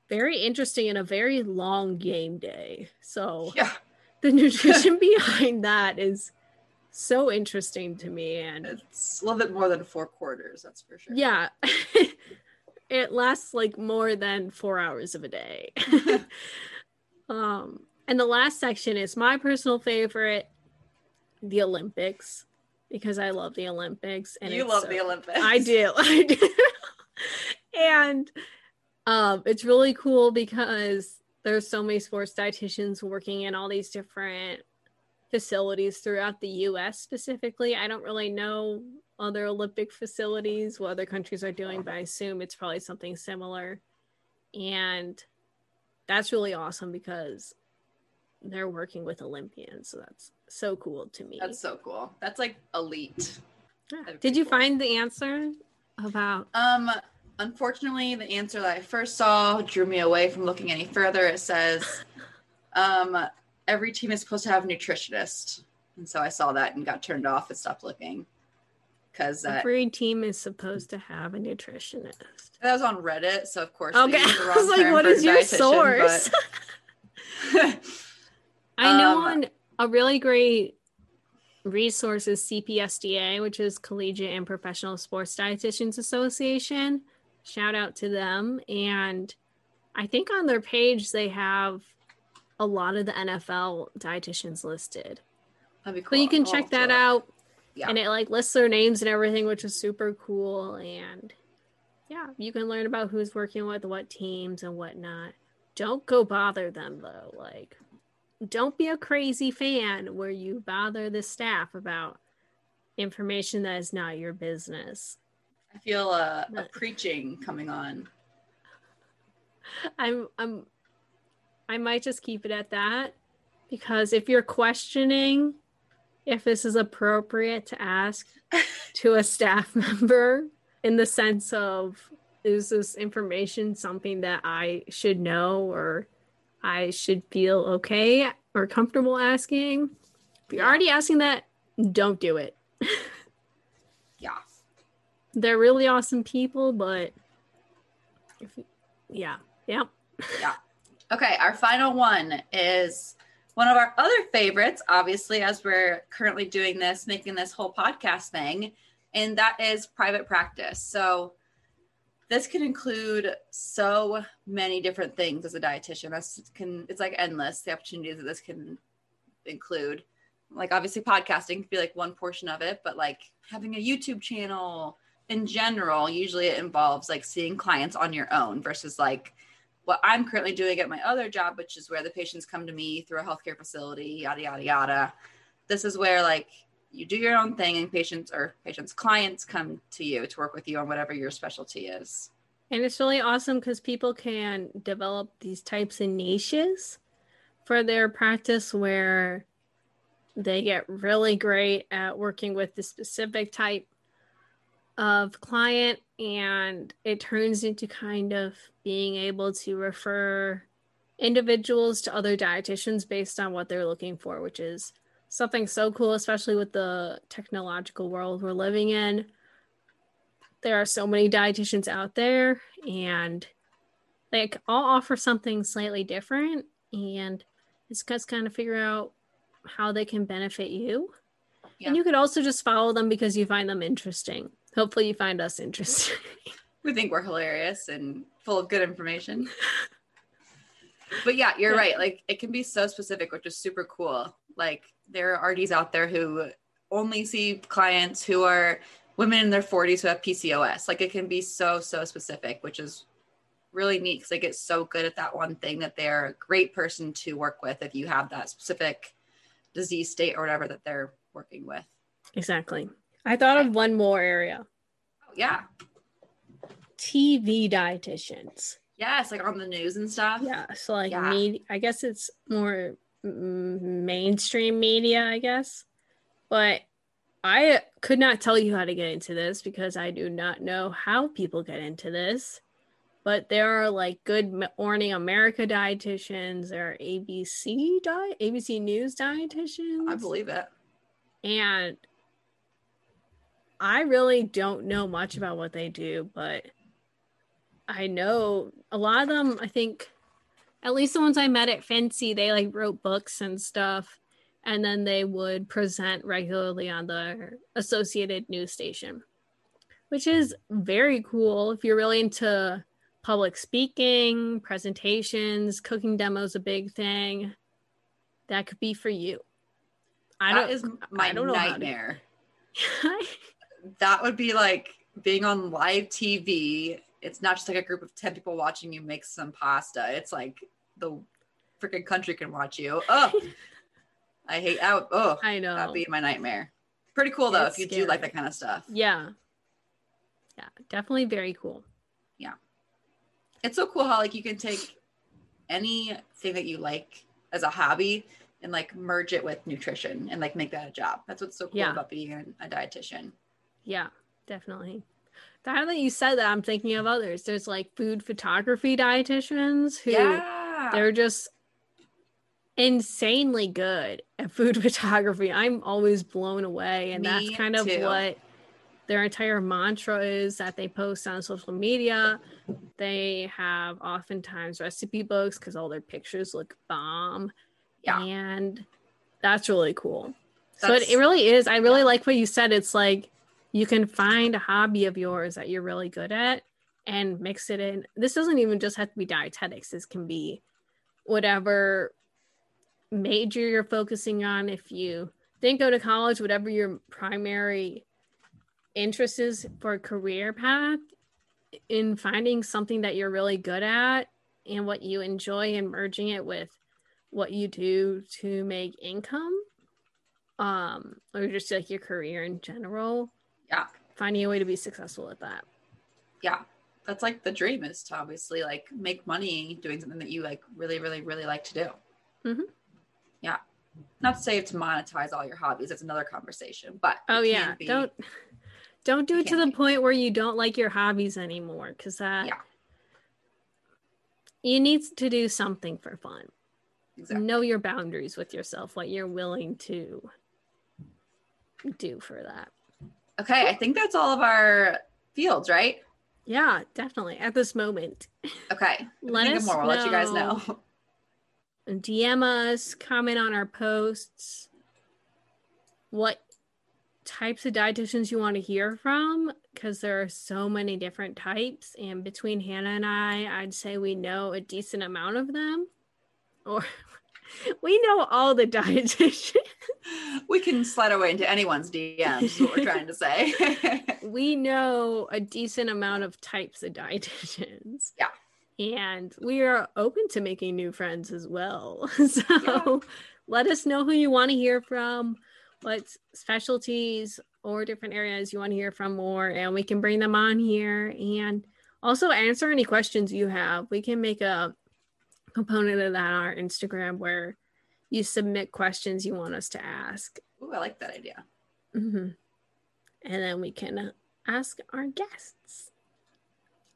very interesting in a very long game day. So yeah. the nutrition behind that is so interesting to me and it's a little bit more than four quarters, that's for sure. Yeah. it lasts like more than 4 hours of a day. um and the last section is my personal favorite, the Olympics because I love the Olympics. And you love so, the Olympics. I do. I do. and um, it's really cool because there's so many sports dietitians working in all these different facilities throughout the US specifically. I don't really know other Olympic facilities, what other countries are doing, but I assume it's probably something similar. And that's really awesome because they're working with Olympians. So that's so cool to me. That's so cool. That's like elite. Yeah. Did you cool. find the answer about? Um, unfortunately, the answer that I first saw drew me away from looking any further. It says, um, every team is supposed to have a nutritionist, and so I saw that and got turned off and stopped looking. Because every team is supposed to have a nutritionist. That was on Reddit, so of course. Okay, I was like, "What is your source?" But... I know um, on a really great resource is CPSDA, which is Collegiate and Professional Sports Dietitians Association. Shout out to them. And I think on their page they have a lot of the NFL dietitians listed. That'd be cool. But you can oh, check oh, that out. Yeah. And it like lists their names and everything, which is super cool. And yeah, you can learn about who's working with what teams and whatnot. Don't go bother them though. Like don't be a crazy fan where you bother the staff about information that is not your business. I feel uh, a, a preaching coming on. I'm I'm I might just keep it at that because if you're questioning if this is appropriate to ask to a staff member in the sense of is this information something that I should know or I should feel okay or comfortable asking. If you're already asking that, don't do it. yeah. They're really awesome people, but if, yeah. Yeah. yeah. Okay, our final one is one of our other favorites, obviously, as we're currently doing this, making this whole podcast thing, and that is private practice. So, this can include so many different things as a dietitian. This can it's like endless the opportunities that this can include. Like obviously podcasting could be like one portion of it, but like having a YouTube channel in general, usually it involves like seeing clients on your own versus like what I'm currently doing at my other job, which is where the patients come to me through a healthcare facility, yada yada yada. This is where like you do your own thing and patients or patients clients come to you to work with you on whatever your specialty is and it's really awesome because people can develop these types of niches for their practice where they get really great at working with the specific type of client and it turns into kind of being able to refer individuals to other dietitians based on what they're looking for which is something so cool, especially with the technological world we're living in. There are so many dietitians out there, and they all offer something slightly different. And it's just kind of figure out how they can benefit you. Yeah. And you could also just follow them because you find them interesting. Hopefully, you find us interesting. we think we're hilarious and full of good information. but yeah, you're yeah. right. Like it can be so specific, which is super cool. Like there are RDs out there who only see clients who are women in their 40s who have PCOS. Like it can be so, so specific, which is really neat because they get so good at that one thing that they're a great person to work with if you have that specific disease state or whatever that they're working with. Exactly. I thought of one more area. Oh, yeah. TV dietitians. Yes, like on the news and stuff. Yeah. So like yeah. me, I guess it's more mm, mainstream media, I guess. But I could not tell you how to get into this because I do not know how people get into this. But there are like good Morning America dietitians, there are ABC diet, ABC News dietitians. I believe it. And I really don't know much about what they do, but I know a lot of them, I think at least the ones I met at FNCE, they like wrote books and stuff, and then they would present regularly on the Associated News Station, which is very cool if you're really into public speaking, presentations, cooking demos, a big thing. That could be for you. I that don't, is my I don't nightmare. that would be like being on live TV it's not just like a group of 10 people watching you make some pasta. It's like the freaking country can watch you. Oh, I hate out. Oh, I know. That'd be my nightmare. Pretty cool though, it's if you scary. do like that kind of stuff. Yeah. Yeah, definitely very cool. Yeah. It's so cool how like you can take anything that you like as a hobby and like merge it with nutrition and like make that a job. That's what's so cool yeah. about being a dietitian. Yeah, definitely. Now that you said that, I'm thinking of others. There's like food photography dietitians who yeah. they're just insanely good at food photography. I'm always blown away. And Me that's kind of what their entire mantra is that they post on social media. They have oftentimes recipe books because all their pictures look bomb. Yeah. And that's really cool. That's, so it, it really is. I really yeah. like what you said. It's like you can find a hobby of yours that you're really good at and mix it in. This doesn't even just have to be dietetics. This can be whatever major you're focusing on. If you didn't go to college, whatever your primary interest is for a career path, in finding something that you're really good at and what you enjoy and merging it with what you do to make income um or just like your career in general yeah. Finding a way to be successful at that. Yeah. That's like the dream is to obviously like make money doing something that you like really really really like to do. Mm-hmm. yeah. Not to say to monetize all your hobbies that's another conversation but oh yeah. be, don't don't do it to the be. point where you don't like your hobbies anymore because that yeah. You need to do something for fun. Exactly. know your boundaries with yourself what you're willing to do for that Okay, I think that's all of our fields, right? Yeah, definitely. At this moment. Okay. Let us more. We'll let you guys know. DM us, comment on our posts. What types of dietitians you want to hear from because there are so many different types. And between Hannah and I, I'd say we know a decent amount of them. Or we know all the dietitians. We can slide our way into anyone's DMs, is what we're trying to say. we know a decent amount of types of dietitians. Yeah. And we are open to making new friends as well. So yeah. let us know who you want to hear from, what specialties or different areas you want to hear from more, and we can bring them on here and also answer any questions you have. We can make a component of that on our Instagram where you submit questions you want us to ask. Ooh, I like that idea. Mm-hmm. And then we can ask our guests.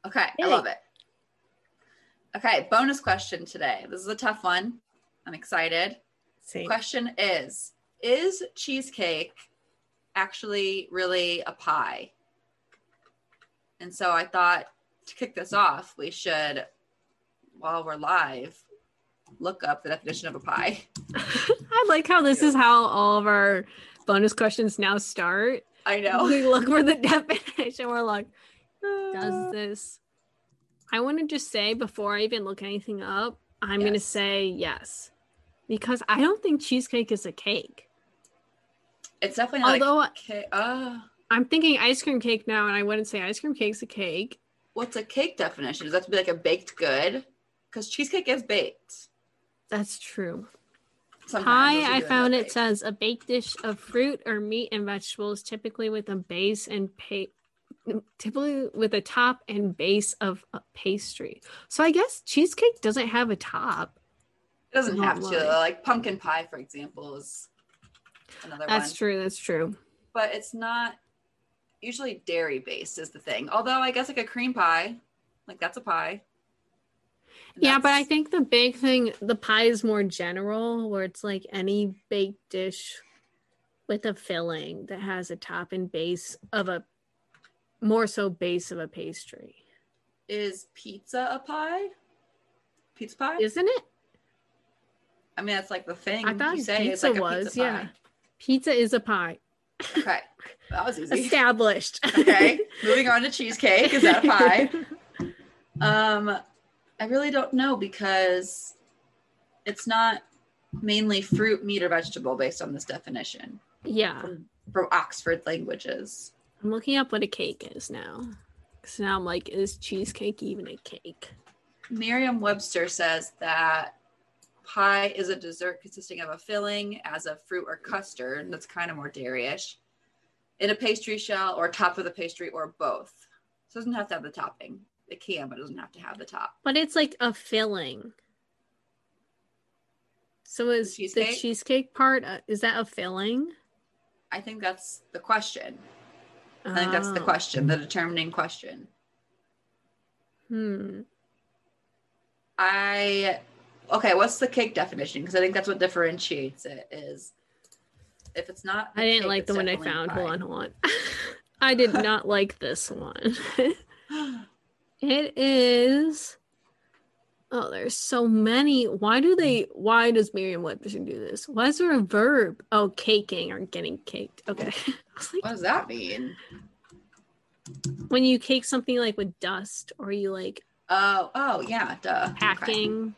Okay, Yay. I love it. Okay, bonus question today. This is a tough one. I'm excited. Same. Question is Is cheesecake actually really a pie? And so I thought to kick this off, we should, while we're live, look up the definition of a pie. I like how this is how all of our bonus questions now start. I know. We look for the definition. We're like, does uh. this? I want to just say before I even look anything up, I'm yes. going to say yes. Because I don't think cheesecake is a cake. It's definitely not Although, cake. Uh, I'm thinking ice cream cake now, and I wouldn't say ice cream cake's a cake. What's a cake definition? Does that have to be like a baked good? Because cheesecake is baked. That's true. Sometimes Pie, I found it says a baked dish of fruit or meat and vegetables, typically with a base and pa- typically with a top and base of pastry. So I guess cheesecake doesn't have a top. It doesn't have to. Like pumpkin pie, for example, is another that's one. true. That's true. But it's not usually dairy based is the thing. Although I guess like a cream pie, like that's a pie yeah, but I think the big thing, the pie is more general, where it's like any baked dish with a filling that has a top and base of a more so base of a pastry. Is pizza a pie? Pizza pie? Isn't it? I mean, that's like the thing I thought you say. Pizza like was, pizza yeah. Pizza is a pie. Okay, that was easy. Established. okay, moving on to cheesecake. Is that a pie? um, I really don't know because it's not mainly fruit, meat, or vegetable based on this definition. Yeah. From, from Oxford languages. I'm looking up what a cake is now. So now I'm like, is cheesecake even a cake? Merriam Webster says that pie is a dessert consisting of a filling as a fruit or custard that's kind of more dairy-ish in a pastry shell or top of the pastry or both. So it doesn't have to have the topping. It can, but it doesn't have to have the top. But it's like a filling. So is the cheesecake, the cheesecake part uh, is that a filling? I think that's the question. Oh. I think that's the oh. question, the determining question. Hmm. I okay. What's the cake definition? Because I think that's what differentiates it. Is if it's not. I didn't cake, like the one I found. Hold on, hold on. I did not like this one. It is. Oh, there's so many. Why do they? Why does Merriam-Webster do this? Why is there a verb? Oh, caking or getting caked. Okay. like, what does that mean? When you cake something like with dust, or you like. Oh, oh yeah, duh. Packing. Okay.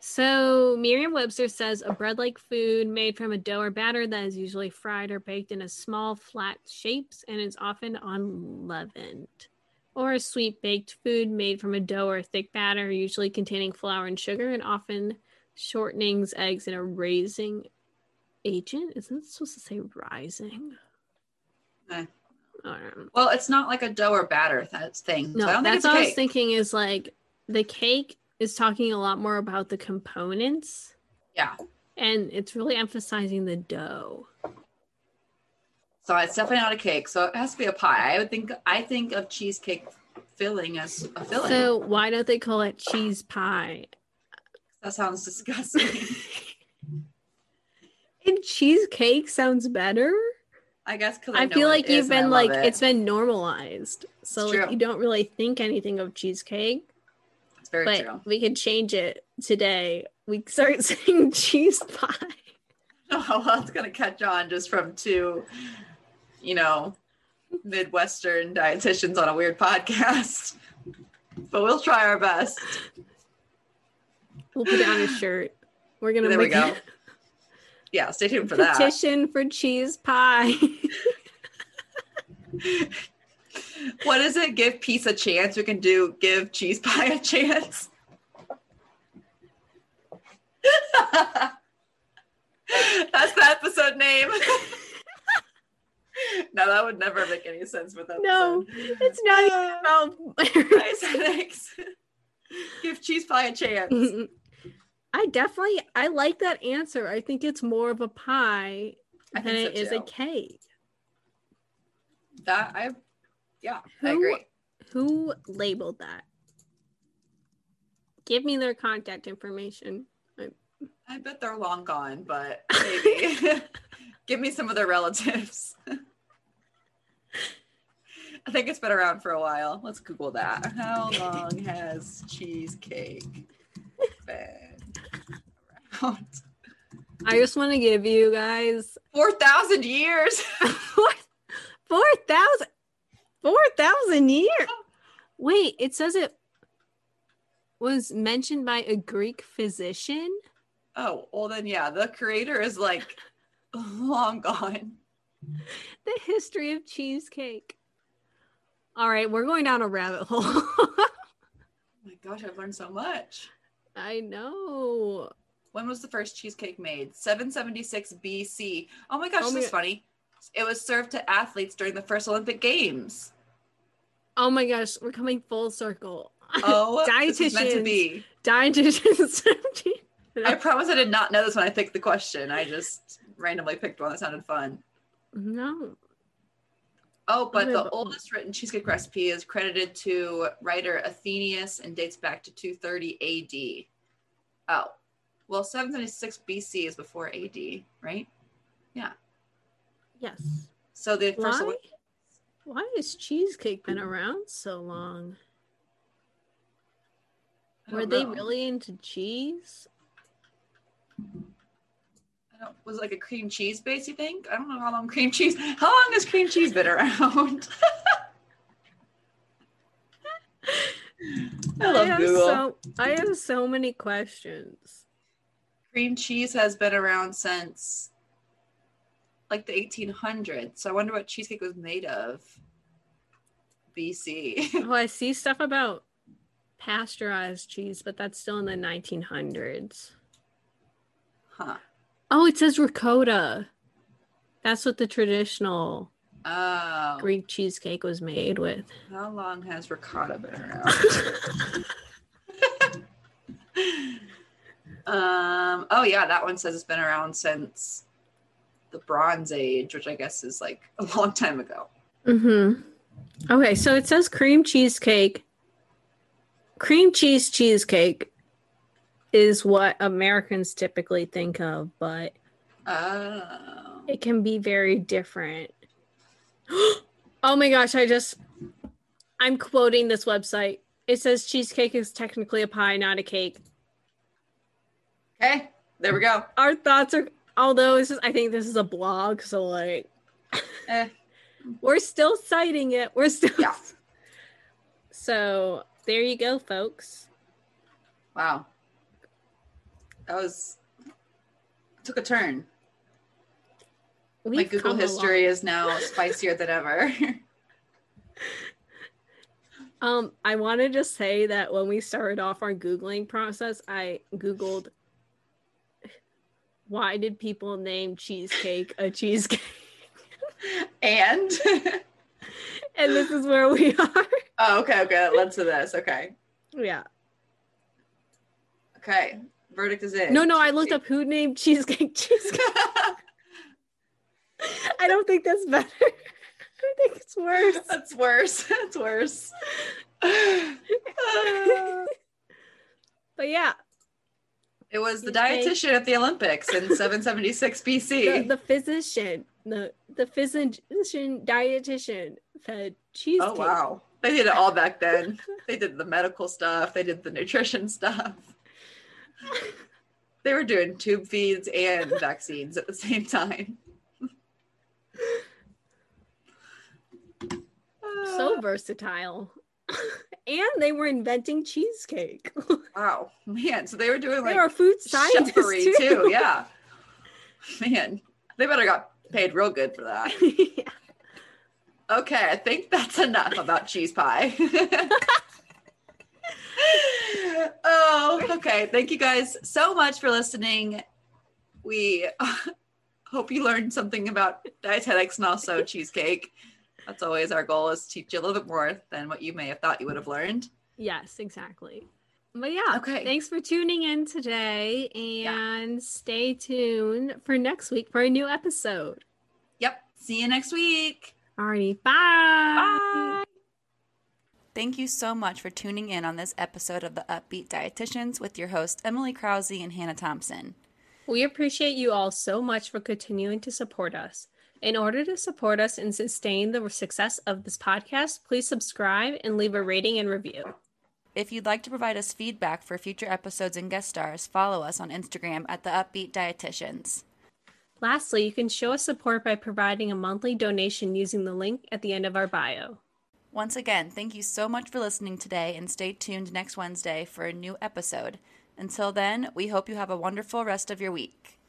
So Merriam-Webster says a bread-like food made from a dough or batter that is usually fried or baked in a small flat shapes and is often unleavened or a sweet baked food made from a dough or thick batter, usually containing flour and sugar, and often shortenings, eggs, and a raising agent. Isn't it supposed to say rising? Eh. Well, it's not like a dough or batter that's thing. No, so that's what I was thinking. Is like the cake is talking a lot more about the components. Yeah, and it's really emphasizing the dough. So it's definitely not a cake. So it has to be a pie. I would think I think of cheesecake filling as a filling. So why don't they call it cheese pie? That sounds disgusting. and cheesecake sounds better. I guess because I, I feel like you've been like it. has been normalized, so like you don't really think anything of cheesecake. It's very but true. We could change it today. We start saying cheese pie. Oh, well, it's gonna catch on just from two you know, Midwestern dietitians on a weird podcast. But we'll try our best. We'll put it on a shirt. We're gonna There we go. a Yeah, stay tuned for that. petition for cheese pie. What is it? Give peace a chance. We can do give cheese pie a chance. That's the episode name. no, that would never make any sense with that. no, it's not even uh, about. Dietetics. Give cheese pie a chance. I definitely I like that answer. I think it's more of a pie I than think it so is a cake. That I, yeah, I agree. Who labeled that? Give me their contact information. I bet they're long gone, but maybe. Give me some of their relatives. I think it's been around for a while. Let's Google that. How long has cheesecake been around? I just want to give you guys 4,000 years. four four thousand four thousand years. Wait, it says it was mentioned by a Greek physician. Oh, well, then, yeah, the creator is like long gone. The history of cheesecake. All right, we're going down a rabbit hole. Oh my gosh, I've learned so much. I know. When was the first cheesecake made? 776 BC. Oh my gosh, Oh this is funny. It was served to athletes during the first Olympic Games. Oh my gosh, we're coming full circle. Oh, is meant to be. Dietitians. I promise I did not know this when I picked the question. I just randomly picked one that sounded fun. no. Oh, but the oldest written cheesecake recipe is credited to writer Athenaeus and dates back to 230 AD. Oh, well, 776 BC is before AD, right? Yeah. Yes. So the first Why? Why has cheesecake been around so long? Were don't they really into cheese? I was it like a cream cheese base, you think? I don't know how long cream cheese. How long has cream cheese been around? I love have Google. So, I have so many questions. cream cheese has been around since like the 1800s. So I wonder what cheesecake was made of. BC. Oh, I see stuff about pasteurized cheese, but that's still in the 1900s. huh. Oh, it says ricotta. That's what the traditional Oh. Greek cheesecake was made with. How long has ricotta been around? um. Oh yeah, that one says it's been around since the Bronze Age, which I guess is like a long time ago. Mm-hmm. Okay, so it says cream cheesecake. Cream cheese cheesecake is what Americans typically think of, but Oh. it can be very different. oh my gosh, I just I'm quoting this website. It says cheesecake is technically a pie, not a cake. Okay. There we go. Our thoughts are although this is I think this is a blog, so like Eh. we're still citing it. We're still Yeah. So there you go, folks. Wow. That was took a turn. My We've Google history along. is now spicier than ever. Um, I want to just say that when we started off our Googling process, I Googled why did people name cheesecake a cheesecake? and and this is where we are. oh, okay, okay, that led to this. Okay. yeah. Okay. Verdict is in. No, no, I looked up who named cheesecake cheesecake. I don't think that's better. I think it's worse. That's worse. That's worse. Uh, But yeah, it was the dietitian at the Olympics in 776 the, BC. the physician, the the physician dietitian fed cheesecake. oh wow. They did it all back then. They did the medical stuff, they did the nutrition stuff. They were doing tube feeds and vaccines at the same time. so versatile. and they were inventing cheesecake. wow, man! So they were doing like they were food scientists cheffery too. too. Yeah, man, they better got paid real good for that. yeah. Okay, I think that's enough about cheese pie. oh, okay. Thank you guys so much for listening. We hope you learned something about dietetics and also cheesecake. That's always our goal is to teach you a little bit more than what you may have thought you would have learned. Yes, exactly. But yeah, Okay. thanks for tuning in today and stay tuned for next week for a new episode. Yep. See you next week. Alrighty, bye. Bye. Thank you so much for tuning in on this episode of the Up-Beet Dietitians with your hosts Emily Krause and Hannah Thompson. We appreciate you all so much for continuing to support us. In order to support us and sustain the success of this podcast, please subscribe and leave a rating and review. If you'd like to provide us feedback for future episodes and guest stars, follow us on Instagram at the Up-Beet Dietitians. Lastly, you can show us support by providing a monthly donation using the link at the end of our bio. Once again, thank you so much for listening today and stay tuned next Wednesday for a new episode. Until then, we hope you have a wonderful rest of your week.